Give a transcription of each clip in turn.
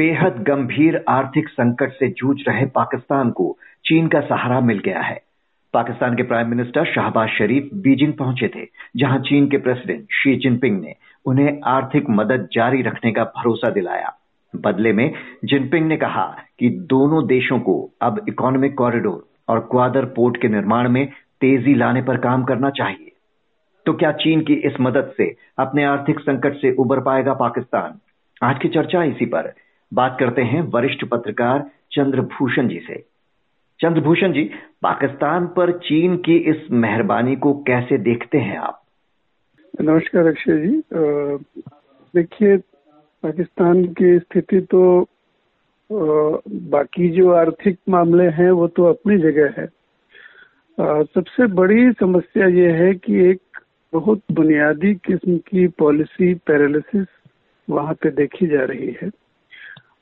बेहद गंभीर आर्थिक संकट से जूझ रहे पाकिस्तान को चीन का सहारा मिल गया है। पाकिस्तान के prime minister Shahbaz Sharif Beijing पहुँचे थे, जहाँ चीन के प्रेसिडेंट शी जिनपिंग ने उन्हें आर्थिक मदद जारी रखने का भरोसा दिलाया। बदले में, जिनपिंग ने कहा कि दोनों देशों को अब इकोनॉमिक कॉरिडोर और क्वादर पोर्ट के निर्माण में तेज़ी लाने पर काम करना चाहिए। तो क्या चीन की इस मदद से अपने आर्थिक संकट से उबर पाएगा पाकिस्तान? आज की चर्चा इसी पर। बात करते हैं वरिष्ठ पत्रकार चंद्रभूषण जी से। चंद्रभूषण जी, पाकिस्तान पर चीन की इस मेहरबानी को कैसे देखते हैं आप? नमस्कार अक्षय जी। देखिए, पाकिस्तान की स्थिति तो बाकी जो आर्थिक मामले हैं, वो तो अपनी जगह है। सबसे बड़ी समस्या ये है कि एक बहुत बुनियादी किस्म की पॉलिसी पैरालिसिस वहाँ पे देखी जा रही है।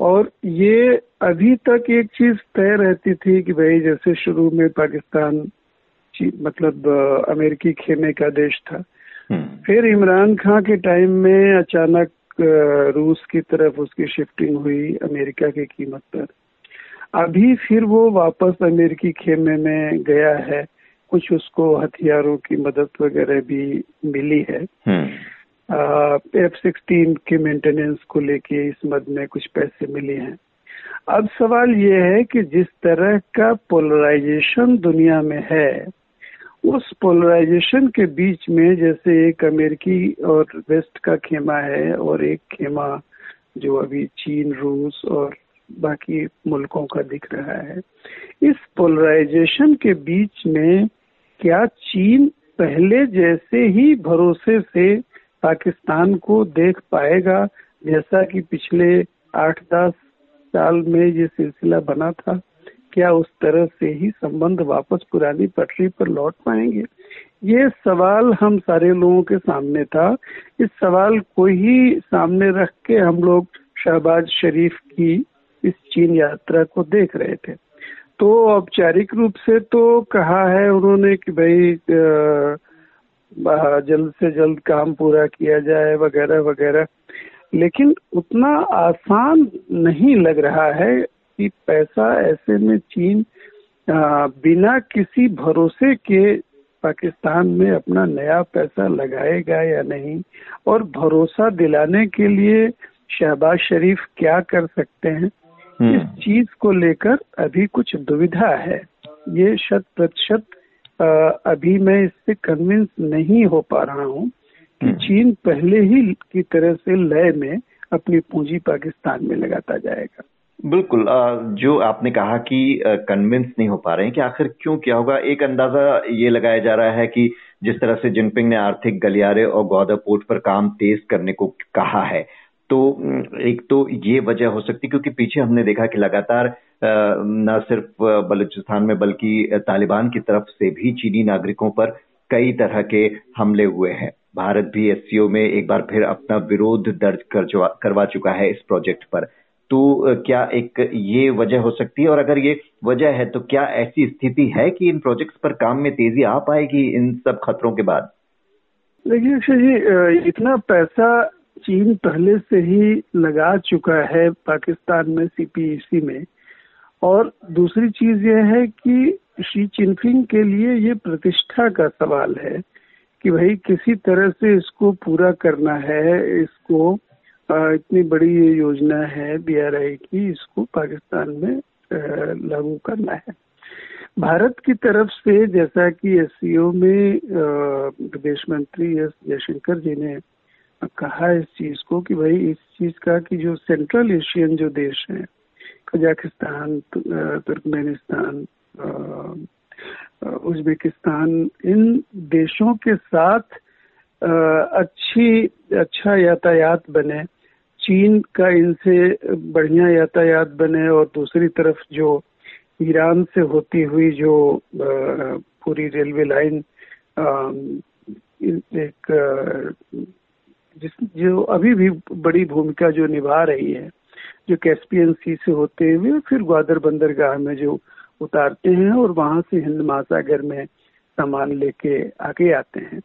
और ये अभी तक एक चीज़ तय रहती थी कि भाई जैसे शुरू में पाकिस्तान मतलब अमेरिकी खेमे का देश था। हम्म। फिर इमरान खान के टाइम में अचानक रूस की तरफ़ उसकी शिफ्टिंग हुई अमेरिका की कीमत पर। अभी फिर वो वापस अमेरिकी खेमे में गया है। कुछ उसको हथियारों की मदद वगैरह भी मिली है। एफ़ सिक्सटीन के मेंटेनेंस को लेके इस मद में कुछ पैसे मिले हैं। अब सवाल ये है कि जिस तरह का पोलराइजेशन दुनिया में है, उस पोलराइजेशन के बीच में जैसे एक अमेरिकी और वेस्ट का खेमा है और एक खेमा जो अभी चीन, रूस और बाकी मुल्कों का दिख रहा है, इस पोलराइजेशन के बीच में क्या चीन पहले जैसे ही भरोसे से पाकिस्तान को देख पाएगा, जैसा कि पिछले आठ दस साल में ये सिलसिला बना था। क्या उस तरह से ही संबंध वापस पुरानी पटरी पर लौट पाएँगे? ये सवाल हम सारे लोगों के सामने था। इस सवाल को ही सामने रख के हम लोग शहबाज शरीफ की इस चीन यात्रा को देख रहे थे। तो औपचारिक रूप से तो कहा है उन्होंने कि भाई जल्द से जल्द काम पूरा किया जाए वगैरह वगैरह लेकिन उतना आसान नहीं लग रहा है कि पैसा ऐसे में चीन बिना किसी भरोसे के पाकिस्तान में अपना नया पैसा लगाएगा या नहीं और भरोसा दिलाने के लिए शहबाज शरीफ क्या कर सकते हैं हम्म। इस चीज़ को लेकर अभी कुछ दुविधा है ये शत प्रतिशत अभी मैं इससे कन्विंस नहीं हो पा रहा हूँ कि हम्म। चीन पहले ही की तरह से लय में अपनी पूंजी पाकिस्तान में लगाता जाएगा बिल्कुल जो आपने कहा कि कन्विंस नहीं हो पा रहे हैं कि आखिर क्यों क्या होगा एक अंदाज़ा ये लगाया जा रहा है कि जिस तरह से जिनपिंग ने आर्थिक गलियारे और गौदा पोर्ट पर काम तेज करने को कहा है तो एक तो ये वजह हो सकती क्योंकि पीछे हमने देखा कि लगातार न सिर्फ़ बलूचिस्तान में, बल्कि तालिबान की तरफ़ से भी चीनी नागरिकों पर कई तरह के हमले हुए हैं। भारत भी एस में एक बार फिर अपना विरोध दर्ज कर करवा चुका है इस प्रोजेक्ट पर। तो क्या एक ये वजह हो सकती है? और अगर ये वजह है तो क्या ऐसी स्थिति है कि इन प्रोजेक्ट्स पर काम में तेज़ी आ पाएगी इन सब खतरों के बाद? देखिए जी इतना पैसा चीन पहले से ही लगा चुका है पाकिस्तान में, सीपीईसी में। और दूसरी चीज़ ये है कि शी चिनफिंग के लिए ये प्रतिष्ठा का सवाल है कि भाई किसी तरह से इसको पूरा करना है, इसको इतनी बड़ी ये योजना है बीआरआई की, इसको पाकिस्तान में लागू करना है। भारत की तरफ़ से जैसा कि एस में विदेश मंत्री एस जयशंकर जी ने कहा इस चीज़ को कि भाई इस चीज़ का कि जो सेंट्रल एशियन जो देश हैं कजाकिस्तान तुर्कमेनिस्तान उज्बेकिस्तान, इन देशों के साथ अच्छी अच्छा यातायात बने। चीन का इनसे बढ़िया यातायात बने और दूसरी तरफ़ जो ईरान से होती हुई जो पूरी रेलवे लाइन एक जिस, जो अभी भी बड़ी भूमिका जो निभा रही है जो कैस्पियन सी से होते हुए फिर ग्वादर बंदरगाह में जो उतारते हैं और वहाँ से हिंद महासागर में सामान लेके आगे आते हैं।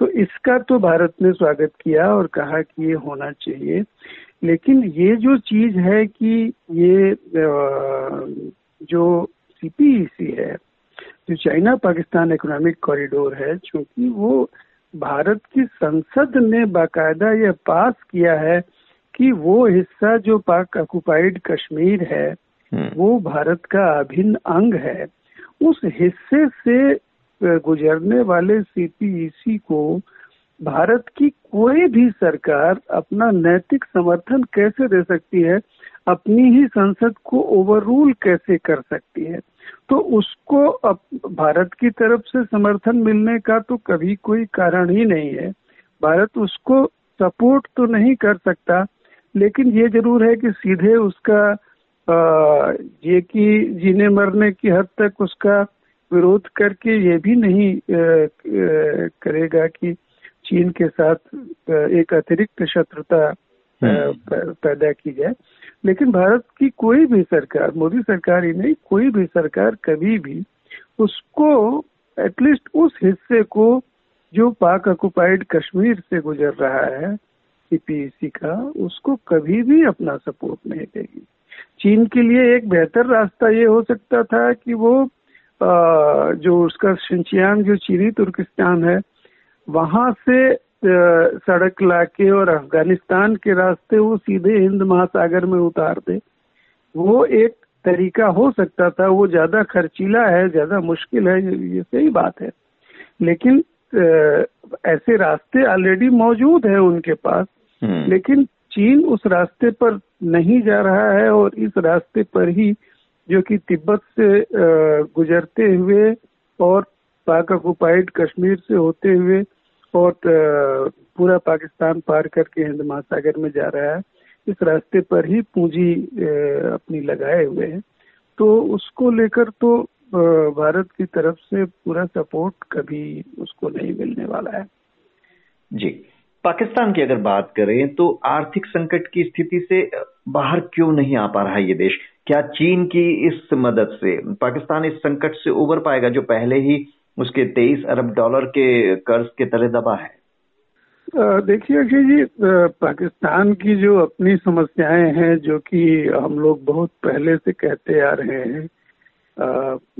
तो इसका तो भारत ने स्वागत किया और कहा कि ये होना चाहिए। लेकिन ये जो चीज़ है कि ये जो सीपीईसी है, जो चाइना पाकिस्तान इकोनॉमिक कॉरिडोर है क्योंकि वो भारत की संसद ने बाकायदा यह पास किया है कि वो हिस्सा जो पाक ऑक्युपाइड कश्मीर है हम्म। वो भारत का अभिन्न अंग है। उस हिस्से से गुजरने वाले सीपीईसी को भारत की कोई भी सरकार अपना नैतिक समर्थन कैसे दे सकती है? अपनी ही संसद को ओवर रूल कैसे कर सकती है? तो उसको अब भारत की तरफ़ से समर्थन मिलने का तो कभी कोई कारण ही नहीं है। भारत उसको सपोर्ट तो नहीं कर सकता लेकिन ये ज़रूर है कि सीधे उसका आ, ये कि जीने मरने की हद तक उसका विरोध करके ये भी नहीं आ, करेगा कि चीन के साथ एक अतिरिक्त शत्रुता हम्म। पैदा की जाए लेकिन भारत की कोई भी सरकार मोदी सरकार ही नहीं कोई भी सरकार कभी भी उसको एटलीस्ट उस हिस्से को जो पाक ऑक्युपाइड कश्मीर से गुजर रहा है सीपीसी का उसको कभी भी अपना सपोर्ट नहीं देगी चीन के लिए एक बेहतर रास्ता ये हो सकता था कि वो आ, जो उसका शिंचियांग जो चीनी तुर्किस्तान है वहाँ से सड़क लाके और अफ़गानिस्तान के रास्ते वो सीधे हिंद महासागर में उतार दे वो एक तरीका हो सकता था वो ज़्यादा खर्चीला है ज़्यादा मुश्किल है ये सही बात है लेकिन ऐसे रास्ते ऑलरेडी मौजूद है उनके पास। लेकिन चीन उस रास्ते पर नहीं जा रहा है और इस रास्ते पर ही जो कि तिब्बत से गुजरते हुए और पाक ऑक्युपाइड कश्मीर से होते हुए और पूरा पाकिस्तान पार करके हिंद महासागर में जा रहा है इस रास्ते पर ही पूंजी अपनी लगाए हुए हैं। तो उसको लेकर तो भारत की तरफ़ से पूरा सपोर्ट कभी उसको नहीं मिलने वाला है। जी। पाकिस्तान की अगर बात करें तो आर्थिक संकट की स्थिति से बाहर क्यों नहीं आ पा रहा है ये देश? क्या चीन की इस मदद से, पाकिस्तान इस संकट से उबर पाएगा जो पहले ही उसके तेईस अरब डॉलर के कर्ज के तले दबा है? देखिए अक्षय जी पाकिस्तान की जो अपनी समस्याएँ हैं, जो कि हम लोग बहुत पहले से कहते आ रहे हैं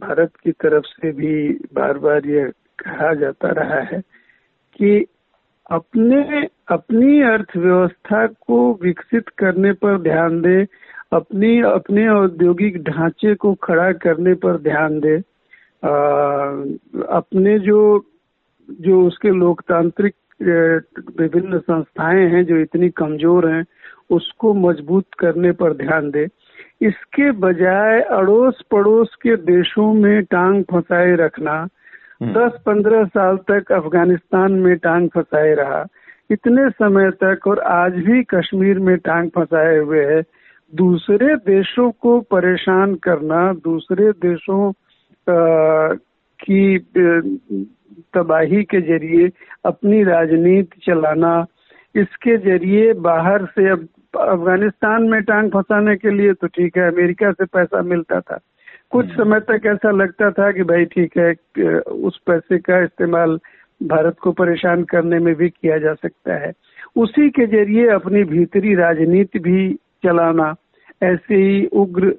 भारत की तरफ़ से भी बार बार ये कहा जाता रहा है कि अपने अपनी अर्थव्यवस्था को विकसित करने पर ध्यान दे अपनी अपने औद्योगिक ढांचे को खड़ा करने पर ध्यान दे आ, अपने जो जो उसके लोकतांत्रिक विभिन्न संस्थाएँ हैं जो इतनी कमज़ोर हैं उसको मज़बूत करने पर ध्यान दे इसके बजाय अड़ोस पड़ोस के देशों में टांग फंसाए रखना। दस पंद्रह साल तक अफ़गानिस्तान में टांग फंसाए रहा। इतने समय तक और आज भी कश्मीर में टांग फंसाए हुए है। दूसरे देशों को परेशान करना दूसरे देशों आ, की तबाही के ज़रिए अपनी राजनीति चलाना इसके ज़रिए बाहर से अफ़गानिस्तान में टांग फंसाने के लिए तो ठीक है अमेरिका से पैसा मिलता था। कुछ हम्म। समय तक ऐसा लगता था कि भाई ठीक है उस पैसे का इस्तेमाल भारत को परेशान करने में भी किया जा सकता है। उसी के ज़रिए अपनी भीतरी राजनीति भी चलाना ऐसे ही उग्र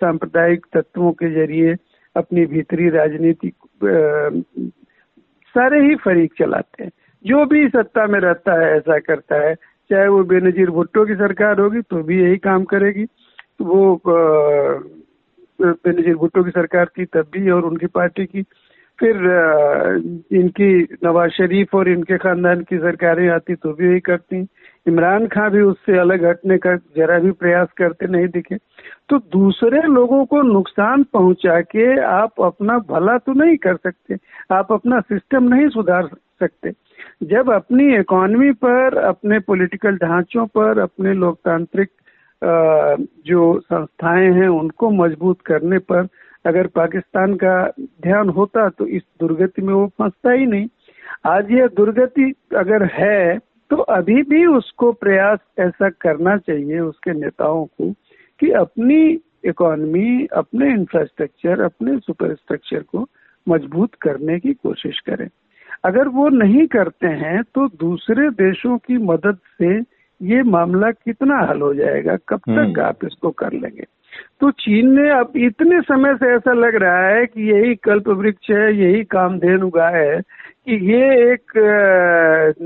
सांप्रदायिक तत्वों के ज़रिए अपनी भीतरी राजनीति सारे ही फरीक चलाते हैं। जो भी सत्ता में रहता है ऐसा करता है। चाहे वो बेनजीर भुट्टो की सरकार होगी तो भी यही काम करेगी। वो बेनजीर भुट्टो की सरकार थी, तब भी और उनकी पार्टी की। फिर इनकी नवाज़ शरीफ और इनके खानदान की सरकारें आती तो भी यही करती। इमरान खान भी उससे अलग हटने का जरा भी प्रयास करते नहीं दिखे। तो दूसरे लोगों को नुकसान पहुँचा के आप अपना भला तो नहीं कर सकते, आप अपना सिस्टम नहीं सुधार सकते। जब अपनी इकोनॉमी पर, अपने पॉलिटिकल ढांचों पर, अपने लोकतांत्रिक जो संस्थाएँ हैं, उनको मज़बूत करने पर अगर पाकिस्तान का ध्यान होता तो इस दुर्गति में वो फंसता ही नहीं। आज यह दुर्गति अगर है तो अभी भी उसको प्रयास ऐसा करना चाहिए उसके नेताओं को कि अपनी इकोनॉमी, अपने इंफ्रास्ट्रक्चर अपने सुपर स्ट्रक्चर को मज़बूत करने की कोशिश करें। अगर वो नहीं करते हैं तो दूसरे देशों की मदद से ये मामला कितना हल हो जाएगा? कब तक हम्म। आप इसको कर लेंगे? तो चीन ने अब इतने समय से ऐसा लग रहा है कि यही कल्प वृक्ष है यही कामधेनु गाय है कि ये एक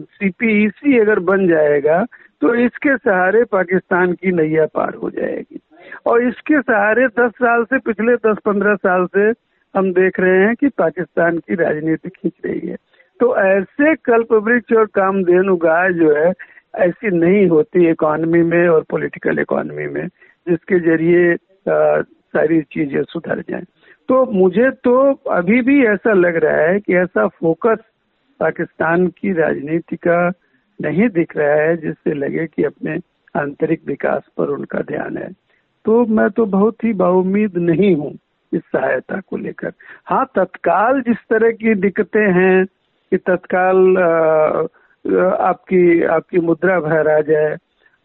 सीपीईसी अगर बन जाएगा तो इसके सहारे पाकिस्तान की नैया पार हो जाएगी। और इसके सहारे दस साल से पिछले दस पंद्रह साल से हम देख रहे हैं कि पाकिस्तान की राजनीति खींच रही है। तो ऐसे कल्प वृक्ष और कामधेनु गाय जो है ऐसी नहीं होती इकोनॉमी में और पॉलिटिकल इकोनॉमी में, जिसके ज़रिए सारी चीज़ें सुधर जाएँ। तो मुझे तो अभी भी ऐसा लग रहा है कि ऐसा फोकस पाकिस्तान की राजनीति का नहीं दिख रहा है, जिससे लगे कि अपने आंतरिक विकास पर उनका ध्यान है। तो मैं तो बहुत ही बाउमीद नहीं हूँ इस सहायता को लेकर। हाँ तत्काल जिस तरह की दिक्कतें हैं कि तत्काल आपकी आपकी मुद्रा भर आ जाए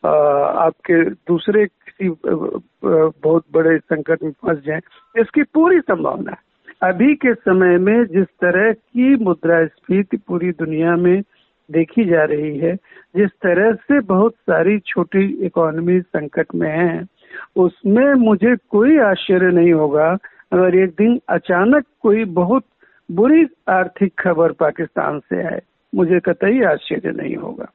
आपके दूसरे किसी बहुत बड़े संकट में फंस जाए, इसकी पूरी संभावना है। अभी के समय में जिस तरह की मुद्रास्फीति पूरी दुनिया में देखी जा रही है, जिस तरह से बहुत सारी छोटी इकोनॉमी संकट में है, उसमें मुझे कोई आश्चर्य नहीं होगा अगर एक दिन अचानक कोई बहुत बुरी आर्थिक खबर पाकिस्तान से आए। मुझे कतई आश्चर्य नहीं होगा।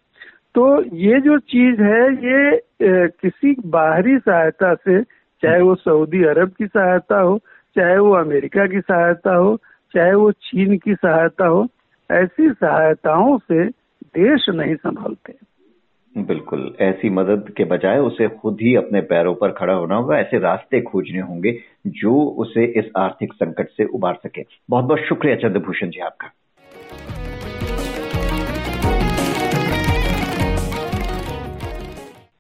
तो ये जो चीज़ है, ये किसी बाहरी सहायता से, चाहे वो सऊदी अरब की सहायता हो, चाहे वो अमेरिका की सहायता हो, चाहे वो चीन की सहायता हो, ऐसी सहायताओं से देश नहीं संभालते। बिल्कुल। ऐसी मदद के बजाय उसे खुद ही अपने पैरों पर खड़ा होना होगा, ऐसे रास्ते खोजने होंगे जो उसे इस आर्थिक संकट से उबार सके। बहुत बहुत शुक्रिया चंद्रभूषण जी आपका।